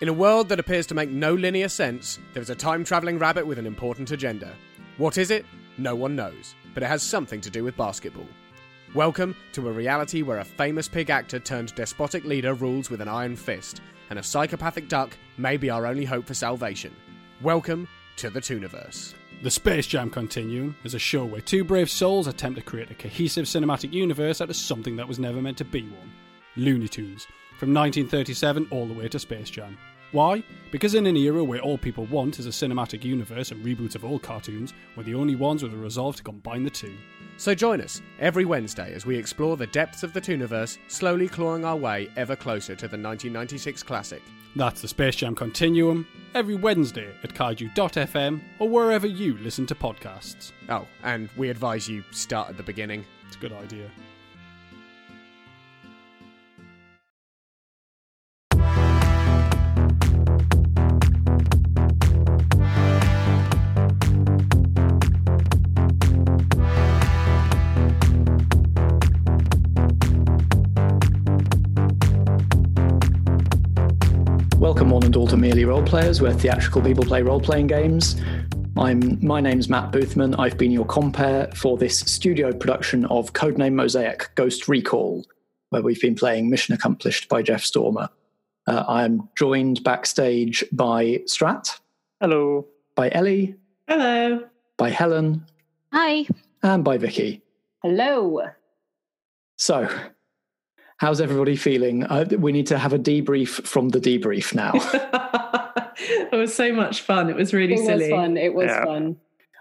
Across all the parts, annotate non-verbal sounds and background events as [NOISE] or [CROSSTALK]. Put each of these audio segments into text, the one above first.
In a world that appears to make no linear sense, there is a time travelling rabbit with an important agenda. What is it? No one knows, but it has something to do with basketball. Welcome to a reality where a famous pig actor turned despotic leader rules with an iron fist, and a psychopathic duck may be our only hope for salvation. Welcome to the Tooniverse. The Space Jam Continuum is a show where two brave souls attempt to create a cohesive cinematic universe out of something that was never meant to be one Looney Tunes, from 1937 all the way to Space Jam. Why? Because in an era where all people want is a cinematic universe and reboots of all cartoons, we're the only ones with a resolve to combine the two. So join us every Wednesday as we explore the depths of the Tooniverse, slowly clawing our way ever closer to the 1996 classic. That's the Space Jam Continuum, every Wednesday at kaiju.fm or wherever you listen to podcasts. Oh, and we advise you start at the beginning. It's a good idea. Role Players, where theatrical people play role playing games. I'm my name's Matt Boothman. I've been your compere for this studio production of Codename Mosaic Ghost Recall, where we've been playing Mission Accomplished by Jeff Stormer. Uh, I am joined backstage by Strat, Hello. by Ellie, Hello. by Helen, Hi. and by Vicky. Hello. So, how's everybody feeling? Uh, we need to have a debrief from the debrief now. [LAUGHS] [LAUGHS] it was so much fun. It was really It silly. was fun. It was Yeah. fun.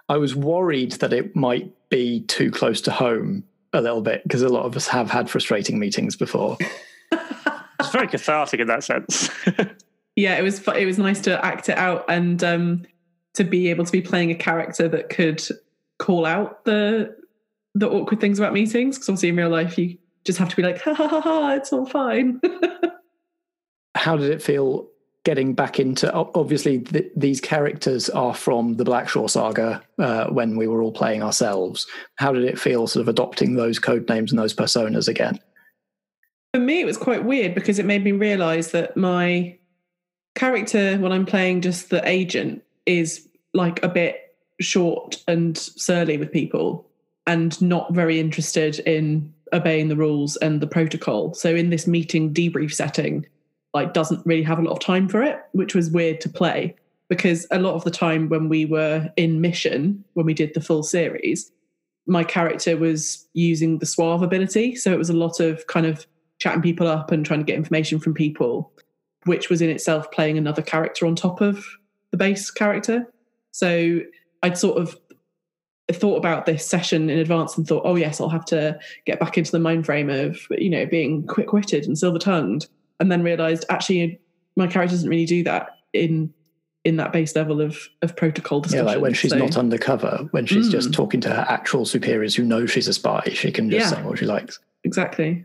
I was worried that it might be too close to home a little bit because a lot of us have had frustrating meetings before. [LAUGHS] It's very cathartic in that sense. [LAUGHS] Yeah, it was. It was nice to act it out and um, to be able to be playing a character that could call out the the awkward things about meetings. Because obviously, in real life, you just have to be like, ha ha ha ha, it's all fine. How did it feel getting back into? Obviously, th- these characters are from the Blackshaw saga uh, when we were all playing ourselves. How did it feel, sort of adopting those code names and those personas again? For me, it was quite weird because it made me realize that my character, when I'm playing just the agent, is like a bit short and surly with people and not very interested in obeying the rules and the protocol. So in this meeting debrief setting, like doesn't really have a lot of time for it, which was weird to play because a lot of the time when we were in mission, when we did the full series, my character was using the suave ability. So it was a lot of kind of chatting people up and trying to get information from people, which was in itself playing another character on top of the base character. So I'd sort of thought about this session in advance and thought, oh yes, I'll have to get back into the mind frame of you know being quick witted and silver tongued, and then realised actually my character doesn't really do that in in that base level of of protocol Yeah, discussion. like when she's So- not undercover, when she's just Mm. talking to her actual superiors who know she's a spy, she can just Yeah. say what she likes. exactly.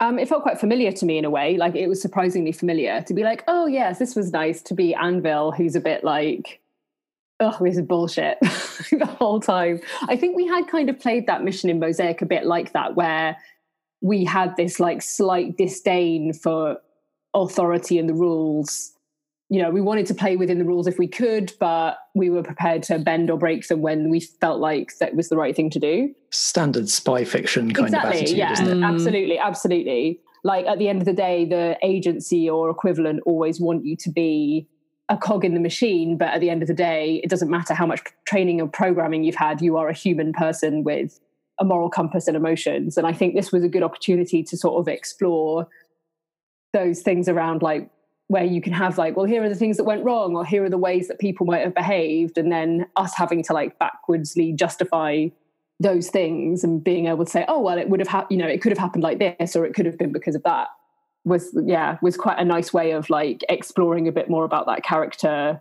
Um, it felt quite familiar to me in a way. Like it was surprisingly familiar to be like, oh yes, this was nice to be Anvil, who's a bit like, oh, this is bullshit [LAUGHS] the whole time. I think we had kind of played that mission in Mosaic a bit like that, where we had this like slight disdain for authority and the rules. You know, we wanted to play within the rules if we could, but we were prepared to bend or break them when we felt like that was the right thing to do Standard spy fiction kind exactly, of attitude, yeah, isn't it? Mm. absolutely, absolutely. Like at the end of the day, the agency or equivalent always want you to be a cog in the machine, but at the end of the day, it doesn't matter how much training or programming you've had. You are a human person with a moral compass and emotions. And I think this was a good opportunity to sort of explore those things around like where you can have like well here are the things that went wrong or here are the ways that people might have behaved and then us having to like backwardsly justify those things and being able to say oh well it would have happened you know it could have happened like this or it could have been because of that was yeah was quite a nice way of like exploring a bit more about that character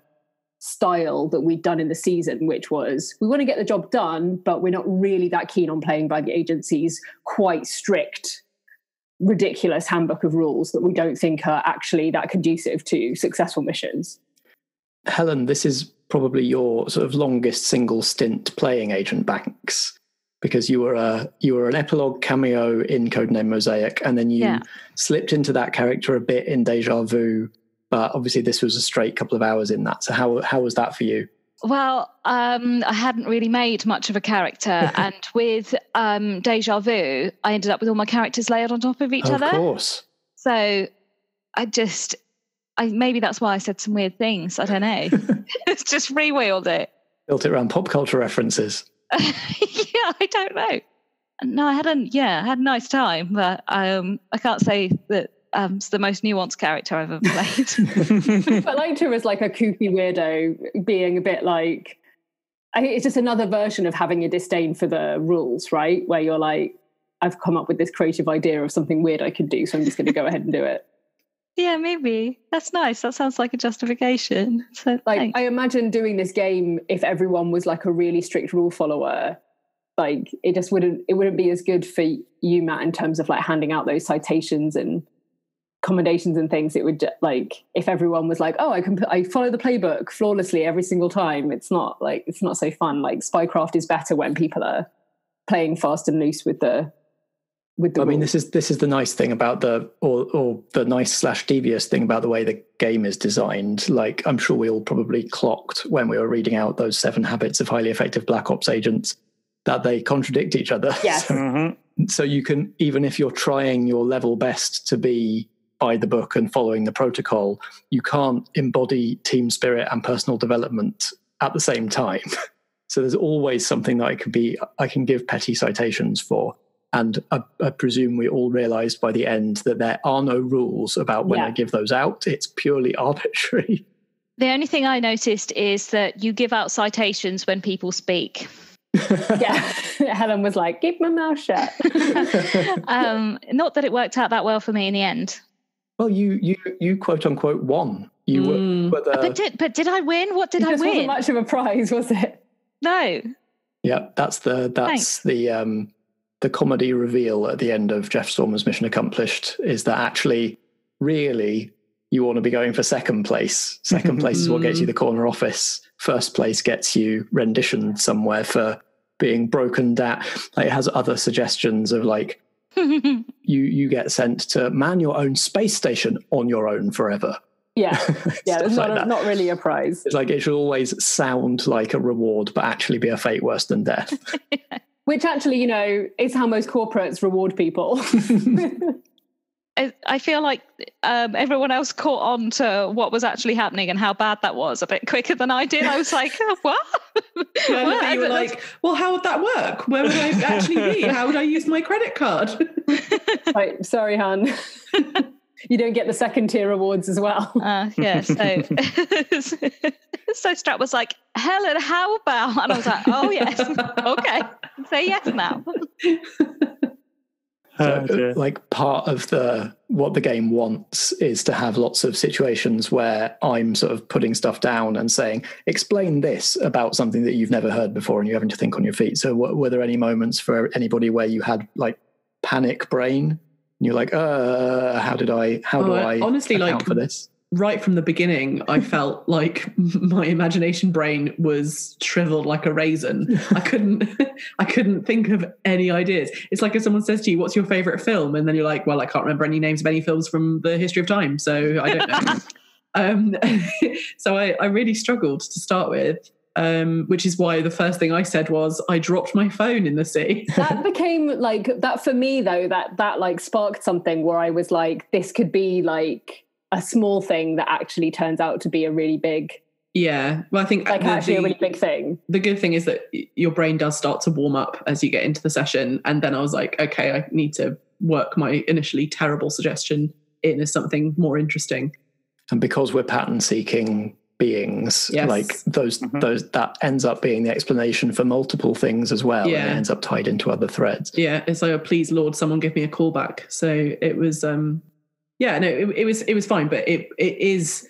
style that we'd done in the season which was we want to get the job done but we're not really that keen on playing by the agency's quite strict ridiculous handbook of rules that we don't think are actually that conducive to successful missions Helen, this is probably your sort of longest single stint playing Agent Banks because you were a you were an epilogue cameo in Codename Mosaic, and then you Yeah. slipped into that character a bit in Deja Vu, but obviously this was a straight couple of hours in that. So how how was that for you? Well, um, I hadn't really made much of a character, [LAUGHS] and with um, Deja Vu, I ended up with all my characters layered on top of each other. Of course. So I just, I maybe that's why I said some weird things. I don't know. [LAUGHS] [LAUGHS] it's just rewheeled it. Built it around pop culture references. yeah, I don't know. No, I had a yeah, I had a nice time, but um, I can't say that um, it's the most nuanced character I've ever played. I liked her as like a kooky weirdo, being a bit like. I it's just another version of having a disdain for the rules, right? Where you're like, I've come up with this creative idea of something weird I could do, so I'm just going to go ahead and do it. yeah, maybe that's nice. That sounds like a justification. So Like, thanks. I imagine doing this game if everyone was like a really strict rule follower. Like, it just wouldn't. It wouldn't be as good for you, Matt, in terms of like handing out those citations and commendations and things. It would like if everyone was like, "Oh, I can, I follow the playbook flawlessly every single time." It's not like it's not so fun. Like, Spycraft is better when people are playing fast and loose with the with the. I mean, this is this is the nice thing about the or or the nice slash devious thing about the way the game is designed. Like I'm sure we all probably clocked when we were reading out those seven habits of highly effective black ops agents that they contradict each other. [LAUGHS] Yes. So, hmm so you can even if you're trying your level best to be by the book and following the protocol, you can't embody team spirit and personal development at the same time. [LAUGHS] So there's always something that I can be I can give petty citations for. And I, I presume we all realized by the end that there are no rules about when Yeah. I give those out. It's purely [LAUGHS] arbitrary. the only thing I noticed is that you give out citations when people speak. [LAUGHS] yeah. Helen was like, "Keep my mouth shut." um, not that it worked out that well for me in the end. Well, you you you quote unquote won. You were, Mm. were the, but did but did I win? What did it I just wasn't much of a prize, was it? No. Yeah, that's the that's Thanks. the um the comedy reveal at the end of Jeff Stormer's Mission Accomplished is that actually really you want to be going for second place. Second [LAUGHS] place is what gets you the corner office. First place gets you renditioned somewhere for being broken down. Like it has other suggestions of like [LAUGHS] you you get sent to man your own space station on your own forever. Yeah, [LAUGHS] yeah. It's not, like a, not really a prize. It's like it should always sound like a reward, but actually be a fate worse than death. [LAUGHS] Which actually, you know, is how most corporates reward people. I, I feel like um, everyone else caught on to what was actually happening and how bad that was a bit quicker than I did. I was like, "Oh, [LAUGHS] what? [LAUGHS] Yeah, What? you were like, well, how would that work? Where would I actually be? How would I use my credit card? [LAUGHS] right, sorry, Han. you don't get the second tier rewards as well. Uh, yeah, so so Strat was like, Helen, how about? And I was like, oh yes, okay, say yes now. Oh, So, dear. like part of the what the game wants is to have lots of situations where I'm sort of putting stuff down and saying, "Explain this about something that you've never heard before," and you're having to think on your feet. So, w- were there any moments for anybody where you had like panic brain? And you're like, "Uh, how did I? How do Oh, I- I honestly, like- for this?" Right from the beginning, I [LAUGHS] felt like my imagination brain was shriveled like a raisin. I [LAUGHS] couldn't, [LAUGHS] I couldn't think of any ideas. It's like if someone says to you, "What's your favorite film?" and then you're like, "Well, I can't remember any names of any films from the history of time, so I don't know." um, so I, I really struggled to start with. Um, which is why the first thing I said was I dropped my phone in the sea. that became like that for me though that that like sparked something where i was like this could be like a small thing that actually turns out to be a really big Yeah, well, I think like the- actually a really big thing the good thing is that your brain does start to warm up as you get into the session and then i was like okay i need to work my initially terrible suggestion in as something more interesting And because we're pattern seeking beings, Yes. like those Mhm. those that ends up being the explanation for multiple things as well, and Yeah. it ends up tied into other threads. yeah it's like oh, please lord someone give me a call back so it was um yeah no it, it was it was fine but it it is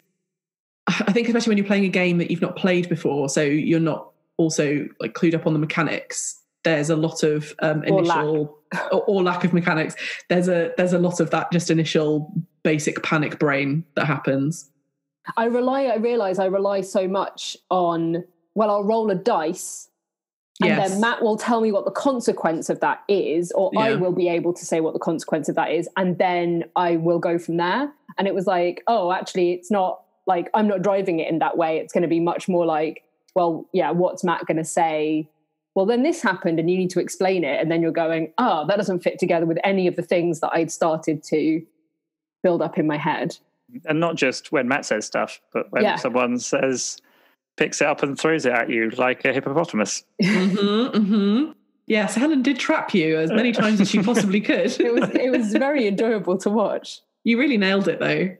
i think especially when you're playing a game that you've not played before so you're not also like clued up on the mechanics there's a lot of um Or lack. initial or, or lack of mechanics there's a there's a lot of that just initial basic panic brain that happens i rely i realize i rely so much on well i'll roll a dice and Yes. then Matt will tell me what the consequence of that is, or I will be able to say what the consequence of that is, and then I will go from there. And it was like, oh, actually, it's not like I'm not driving it in that way. It's going to be much more like, well, yeah, what's Matt going to say? Well, then this happened, and you need to explain it, and then you're going, oh, that doesn't fit together with any of the things that I'd started to build up in my head. And not just when Matt says stuff, but when Yeah. someone says, picks it up and throws it at you like a hippopotamus. hmm hmm Yes, Helen did trap you as many times as she possibly could. [LAUGHS] It was it was very enjoyable to watch. you really nailed it, though.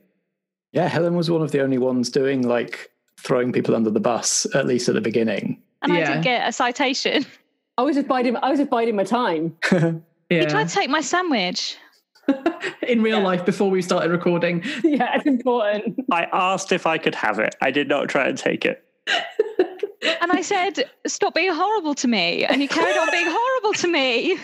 Yeah, Helen was one of the only ones doing like throwing people under the bus, at least at the beginning. And I Yeah. did get a citation. I was just biding. I was just biding my time. [LAUGHS] Yeah. He tried to take my sandwich. [LAUGHS] In real Yeah. life, before we started recording. yeah, it's important. I asked if I could have it. I did not try and take it. And I said, Stop being horrible to me. And you carried on being horrible to me.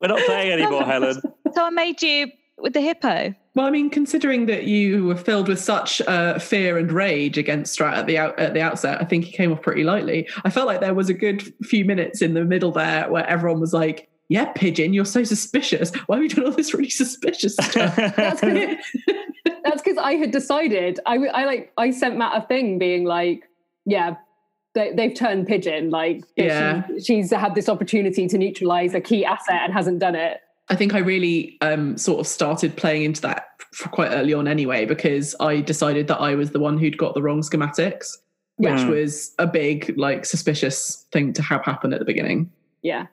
We're not playing [LAUGHS] anymore, Helen. So I made you with the hippo. Well, I mean, considering that you were filled with such uh, fear and rage against Strat at the out, at the outset, I think he came off pretty lightly. I felt like there was a good few minutes in the middle there where everyone was like, "Yeah, pigeon, you're so suspicious. Why are you doing all this really suspicious stuff?" [LAUGHS] That's because [LAUGHS] I had decided. I, I like I sent Matt a thing being like, yeah. They, they've turned pigeon. Like, Yeah. she- she's had this opportunity to neutralize a key asset and hasn't done it. I think I really um, sort of started playing into that quite early on anyway, because I decided that I was the one who'd got the wrong schematics, which Yeah. was a big, like, suspicious thing to have happen at the beginning. Yeah.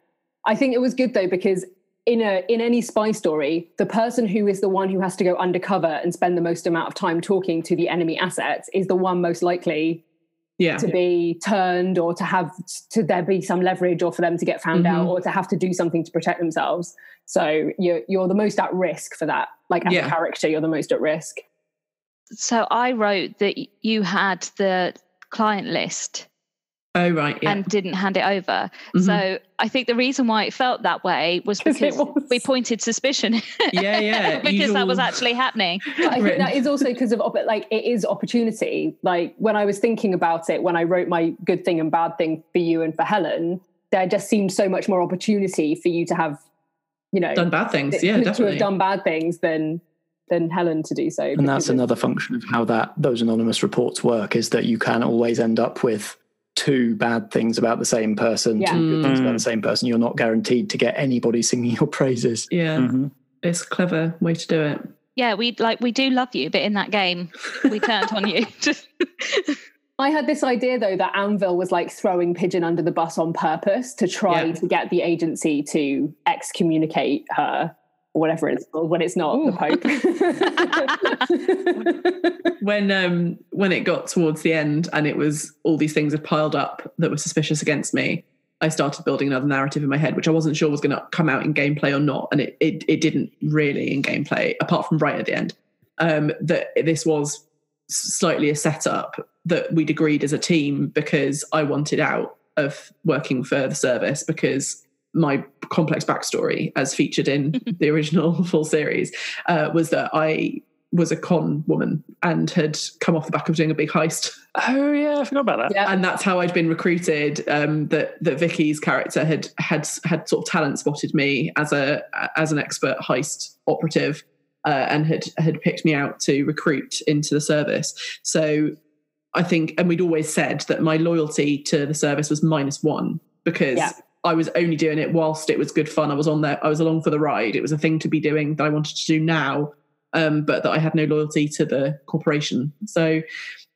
I think it was good though because in a in any spy story, the person who is the one who has to go undercover and spend the most amount of time talking to the enemy assets is the one most likely Yeah. to be turned or to have to there be some leverage or for them to get found out Mhm. or to have to do something to protect themselves. So you're you're the most at risk for that. Like as Yeah. a character, you're the most at risk. So I wrote that you had the client list Oh, right. Yeah. and didn't hand it over. Mhm. So I think the reason why it felt that way was [LAUGHS] 'Cause because was. we pointed suspicion. [LAUGHS] Yeah, yeah, [LAUGHS] because you'd that was actually happening. But I think that is also because of op- like it is opportunity. Like when I was thinking about it, when I wrote my good thing and bad thing for you and for Helen, there just seemed so much more opportunity for you to have, you know, done bad things. to- Yeah, to definitely. have done bad things than than Helen to do so. And that's another function of how that those anonymous reports work is that you can always end up with two bad things about the same person, Yeah. two good things about Mm. the same person. You're not guaranteed to get anybody singing your praises. yeah, Mhm. it's a clever way to do it. Yeah, we like we do love you, but in that game, we turned on you. [LAUGHS] Just- I had this idea though that Anvil was like throwing Pigeon under the bus on purpose to try Yeah. to get the agency to excommunicate her or whatever it's called when it's not the Pope. [LAUGHS] when um when it got towards the end and it was all these things had piled up that were suspicious against me i started building another narrative in my head which i wasn't sure was going to come out in gameplay or not and it, it it didn't really in gameplay apart from right at the end um that this was slightly a setup that we'd agreed as a team because i wanted out of working for the service because my complex backstory as featured in [LAUGHS] the original [LAUGHS] full series uh, was that i was a con woman and had come off the back of doing a big heist. Oh yeah, I forgot about that. Yeah. And that's how I'd been recruited. Um, that that Vicky's character had had had sort of talent spotted me as a as an expert heist operative, uh, and had had picked me out to recruit into the service. So I think, and we'd always said that my loyalty to the service was minus one because. Yeah. I was only doing it whilst it was good fun. I was on there. I was along for the ride. It was a thing to be doing that I wanted to do now, um, but that I had no loyalty to the corporation. So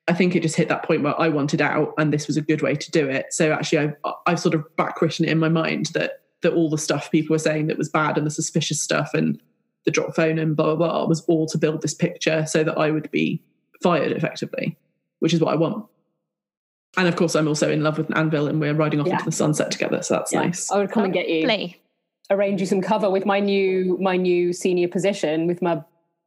I think it just hit that point where I wanted out, and this was a good way to do it. So actually, I've I've sort of backwritten it in my mind that that all the stuff people were saying that was bad and the suspicious stuff and the drop phone and blah blah blah was all to build this picture so that I would be fired effectively, which is what I want. And of course, I'm also in love with an Anvil, and we're riding off Yeah. into the sunset together. So that's Yeah. nice. I would come and get you, Lovely. arrange you some cover with my new my new senior position with my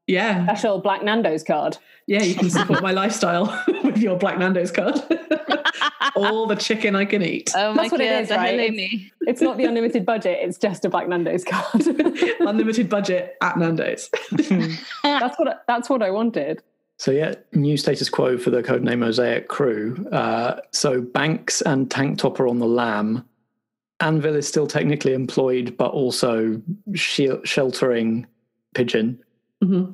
Yeah, special Black Nando's card. yeah. You can support my [LAUGHS] lifestyle [LAUGHS] with your Black Nando's card. [LAUGHS] all the chicken I can eat. Oh my That's what it god, is, the right? halloumi. It's not the unlimited budget; it's just a Black Nando's card. Unlimited budget at Nando's. that's what I- that's what I wanted. So yeah, new status quo for the codename Mosaic crew. Uh, so Banks and Tank Top are on the lam. Anvil is still technically employed, but also shel- sheltering Pigeon. hmm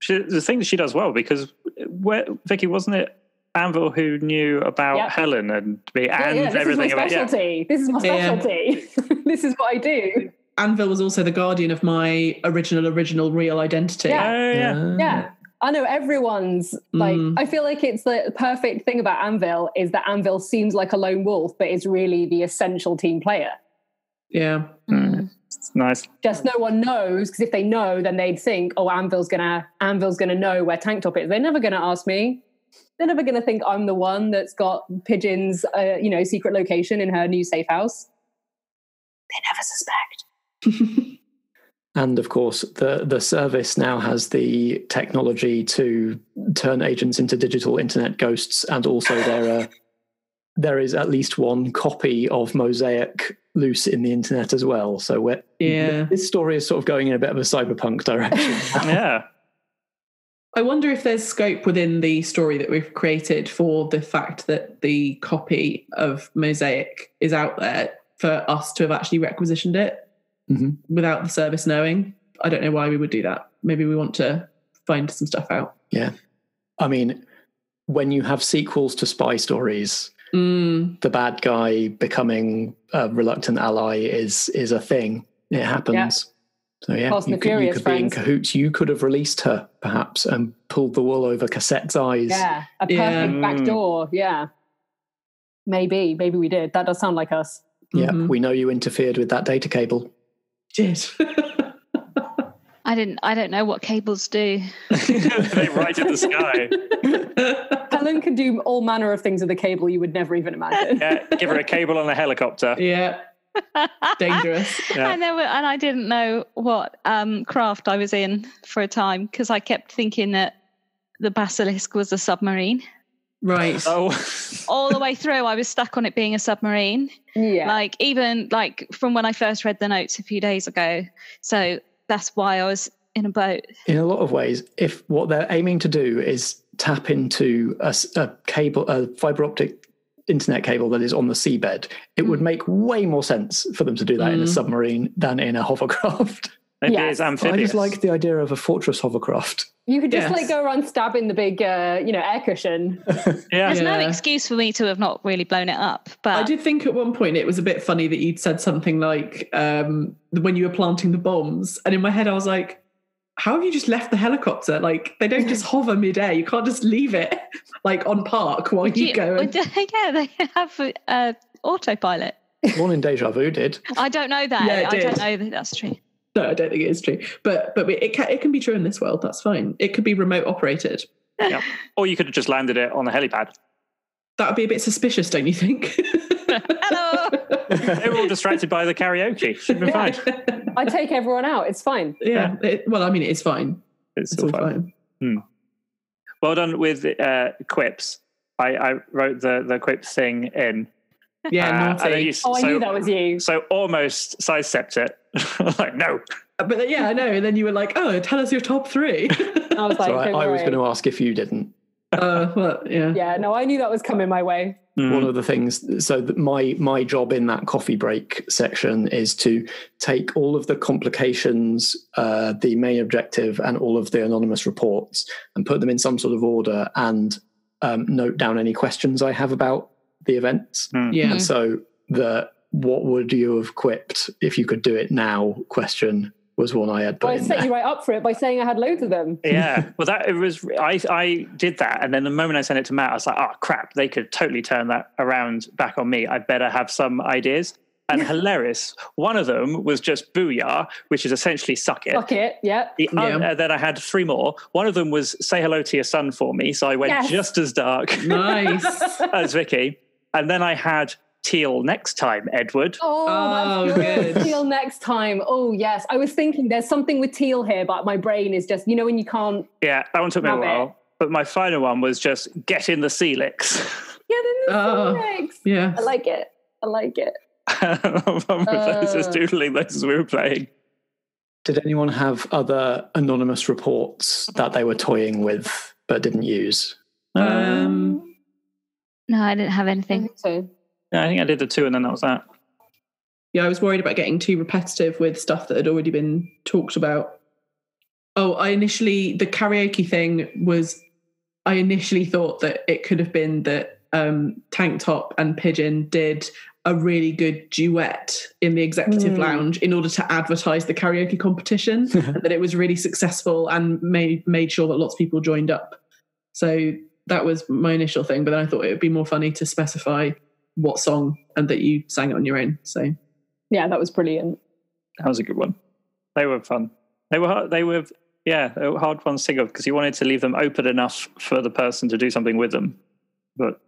She, the thing that she does well because where, Vicky wasn't it Anvil who knew about Yep. Helen and me Yeah, and yeah, this is my everything about yeah. specialty. This is my Yeah. specialty. [LAUGHS] this is what I do. Anvil was also the guardian of my original, original, real identity. Yeah. Oh, yeah. Yeah. I know everyone's like Mm. I feel like it's the perfect thing about Anvil is that Anvil seems like a lone wolf, but is really the essential team player. Yeah. Mm. It's nice. Just no one knows because if they know, then they'd think, "Oh, Anvil's gonna Anvil's gonna know where Tank Top is." They're never gonna ask me. They're never gonna think I'm the one that's got Pigeon's, uh, you know, secret location in her new safe house. They never suspect. [LAUGHS] And of course, the, the service now has the technology to turn agents into digital internet ghosts, and also there are [LAUGHS] there is at least one copy of Mosaic loose in the internet as well. So we're, Yeah. this story is sort of going in a bit of a cyberpunk direction. [LAUGHS] [LAUGHS] Yeah. I wonder if there's scope within the story that we've created for the fact that the copy of Mosaic is out there for us to have actually requisitioned it Mhm. without the service knowing. I don't know why we would do that. Maybe we want to find some stuff out. Yeah. I mean, when you have sequels to spy stories, Mm, the bad guy becoming a reluctant ally is is a thing. It happens. So yeah, Fast you and could, you Furious could be in cahoots. You could have released her perhaps and pulled the wool over Cassette's eyes. Yeah, a perfect Yeah. back Mm. door. Yeah, maybe, maybe we did. That does sound like us. Yep, mhm. we know you interfered with that data cable. Did. [LAUGHS] I didn't. I don't know what cables do. [LAUGHS] they right in the sky. Helen can do all manner of things with a cable you would never even imagine. Yeah, give her a cable and a helicopter. yeah. [LAUGHS] Dangerous. Yeah. I never, and I didn't know what um, craft I was in for a time because I kept thinking that the basilisk was a submarine. Right. Oh, [LAUGHS] All the way through, I was stuck on it being a submarine. Yeah, Like even like from when I first read the notes a few days ago. So that's why I was in a boat. In a lot of ways, if what they're aiming to do is tap into a, s- a cable, a fiber optic internet cable that is on the seabed, it would make way more sense for them to do that in a Mm. submarine than in a [LAUGHS] hovercraft. Maybe Yes. it's I just like the idea of a fortress hovercraft. you could just Yes. like go around stabbing the big, uh, you know, air cushion. [LAUGHS] yeah. There's no excuse for me to have not really blown it up. But I did think at one point it was a bit funny that you'd said something like um, when you were planting the bombs, and in my head I was like, "How have you just left the helicopter? Like they don't just hover midair. You can't just leave it like on park while Do you, you- go." And, [LAUGHS] yeah, they have uh, autopilot. One in Deja Vu did. I don't know that. Yeah, it I don't know that that's true. No, I don't think it is true, but but it can it can be true in this world. That's fine. It could be remote operated. yeah. Or you could have just landed it on a helipad. That would be a bit suspicious, don't you think? Hello. They were all distracted by the karaoke. Should be fine. [LAUGHS] I take everyone out. It's fine. yeah. It, well, I mean, it is fine. It's It's all fine. fine. Well done with uh, quips. I, I wrote the the quip thing in. Yeah, Uh, and naughty. you- Oh, I so, knew that was you. So almost sidestepped it. [LAUGHS] like no. But then, yeah, I know. And then you were like, "Oh, tell us your top three. I was [LAUGHS] like, So I, I was going to ask if you didn't. uh, well, yeah. Yeah, no, I knew that was coming my way. Mm. One of the things, so that my my job in that coffee break section is to take all of the complications, uh, the main objective, and all of the anonymous reports, and put them in some sort of order, and um, note down any questions I have about the events. Hmm. Yeah. And so the what would you have quipped if you could do it now question was one I had put Well, I in set there. you right up for it by saying I had loads of them. Yeah, [LAUGHS] well, that it was. I I did that, and then the moment I sent it to Matt, I was like, "Oh crap! They could totally turn that around back on me. I better have some ideas." And hilarious. One of them was just booyah, which is essentially suck it. Suck it. Yeah. The Yeah. other, then I had three more. One of them was say hello to your son for me, so I went Yes. just as dark Nice. [LAUGHS] as Vicky. And then I had teal next time, Edward. Oh, Oh, that's good. good. Teal next time. Oh, yes. I was thinking there's something with teal here, but my brain is just, you know, when you can't Yeah, that one took me a Love it. while. But my final one was just get in the Celix. [LAUGHS] get in the Oh. Phoenix. yeah. I like it. I like it. [LAUGHS] I was just Uh. doodling those as we were playing. Did anyone have other anonymous reports that they were toying with but didn't use? Um, No, I didn't have anything. think so. Yeah, I think I did the two, and then that was that. yeah, I was worried about getting too repetitive with stuff that had already been talked about. Oh, I initially the karaoke thing was I initially thought that it could have been that um, Tank Top and Pigeon did a really good duet in the executive Mm. lounge in order to advertise the karaoke competition [LAUGHS] and that it was really successful and made made sure that lots of people joined up. So that was my initial thing, but then I thought it would be more funny to specify what song and that you sang it on your own. So Yeah, that was brilliant. That was a good one. They were fun. They were hard- they were yeah they were hard ones to think of because you wanted to leave them open enough for the person to do something with them, but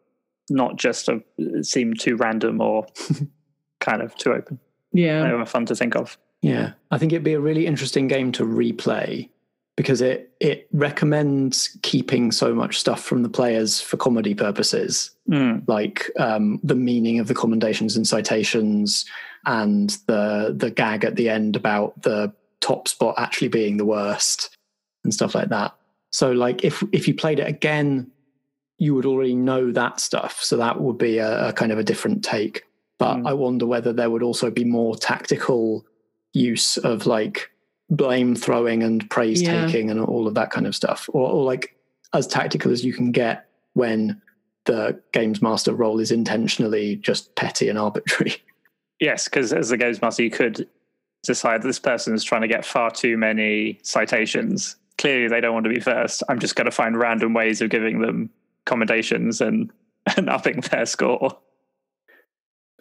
not just a, seem too random or [LAUGHS] kind of too open. yeah. They were fun to think of. Yeah, I think it'd be a really interesting game to replay because it it recommends keeping so much stuff from the players for comedy purposes, Mm. like um, the meaning of the commendations and citations, and the the gag at the end about the top spot actually being the worst and stuff like that. So, like if if you played it again, you would already know that stuff. So that would be a, a kind of a different take. But Mm. I wonder whether there would also be more tactical use of like blame throwing and praise Yeah. taking and all of that kind of stuff, or, or like as tactical as you can get when the games master role is intentionally just petty and arbitrary. [LAUGHS] Yes, because as a games master, you could decide this person is trying to get far too many citations. Clearly, they don't want to be first. I'm just going to find random ways of giving them commendations and, [LAUGHS] and upping their score.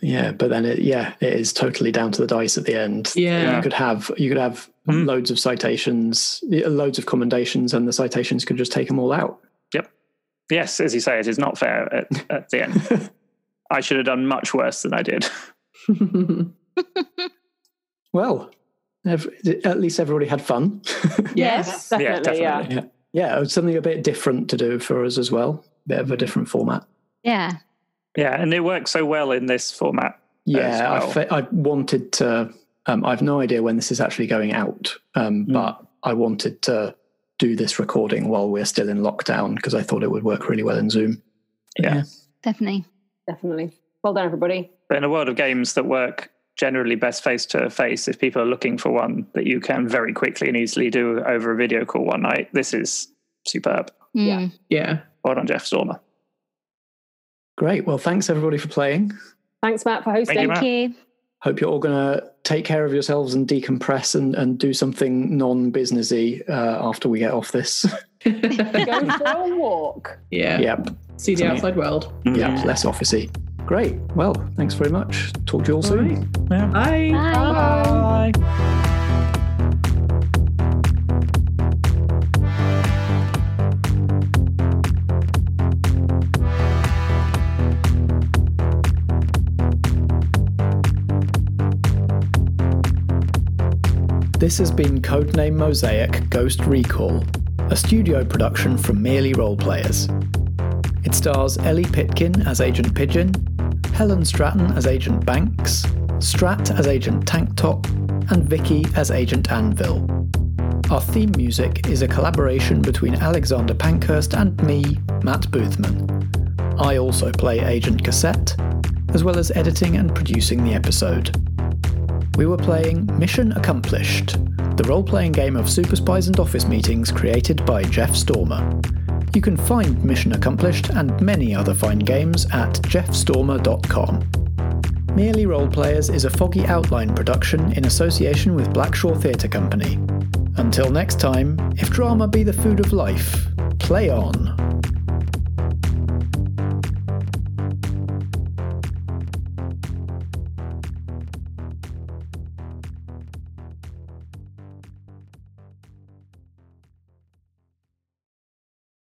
Yeah, but then it yeah, it is totally down to the dice at the end. Yeah. You could have you could have Mm. loads of citations, loads of commendations, and the citations could just take them all out. Yep. Yes, as you say, it is not fair at, at the end. [LAUGHS] I should have done much worse than I did. [LAUGHS] Well, ev- at least everybody had fun. [LAUGHS] Yes, definitely. Yeah, definitely. yeah, yeah, it was something a bit different to do for us as well. Bit of a different format. Yeah. Yeah, and it works so well in this format. Yeah, I, fe- I wanted to. Um, I have no idea when this is actually going out, um, Mm. but I wanted to do this recording while we're still in lockdown because I thought it would work really well in Zoom. Yeah. Definitely. definitely. Well done, everybody. But in a world of games that work generally best face to face, if people are looking for one that you can very quickly and easily do over a video call one night, this is superb. Yeah. Mm. yeah. Well done, Jeff Stormer. Great. Well, thanks everybody for playing. Thanks, Matt, for hosting. you, Thank you. Hope you're all going to take care of yourselves and decompress and, and do something non-businessy uh, after we get off this. [LAUGHS] [LAUGHS] Go for a walk. yeah. yep. See the outside world. Yep. Less officey. Great. Well, thanks very much. Talk to you all soon. Yeah. Bye. Bye. Bye. This has been Codename Mosaic Ghost Recall, a studio production from Merely Roleplayers. It stars Ellie Pitkin as Agent Pigeon, Helen Stratton as Agent Banks, Strat as Agent Tank Top, and Vicky as Agent Anvil. Our theme music is a collaboration between Alexander Pankhurst and me, Matt Boothman. I also play Agent Cassette, as well as editing and producing the episode. We were playing Mission Accomplished, the role playing game of super spies and office meetings created by Jeff Stormer. You can find Mission Accomplished and many other fine games at jeffstormer.com. Merely Role Players is a foggy outline production in association with Blackshaw Theatre Company. Until next time, if drama be the food of life, play on.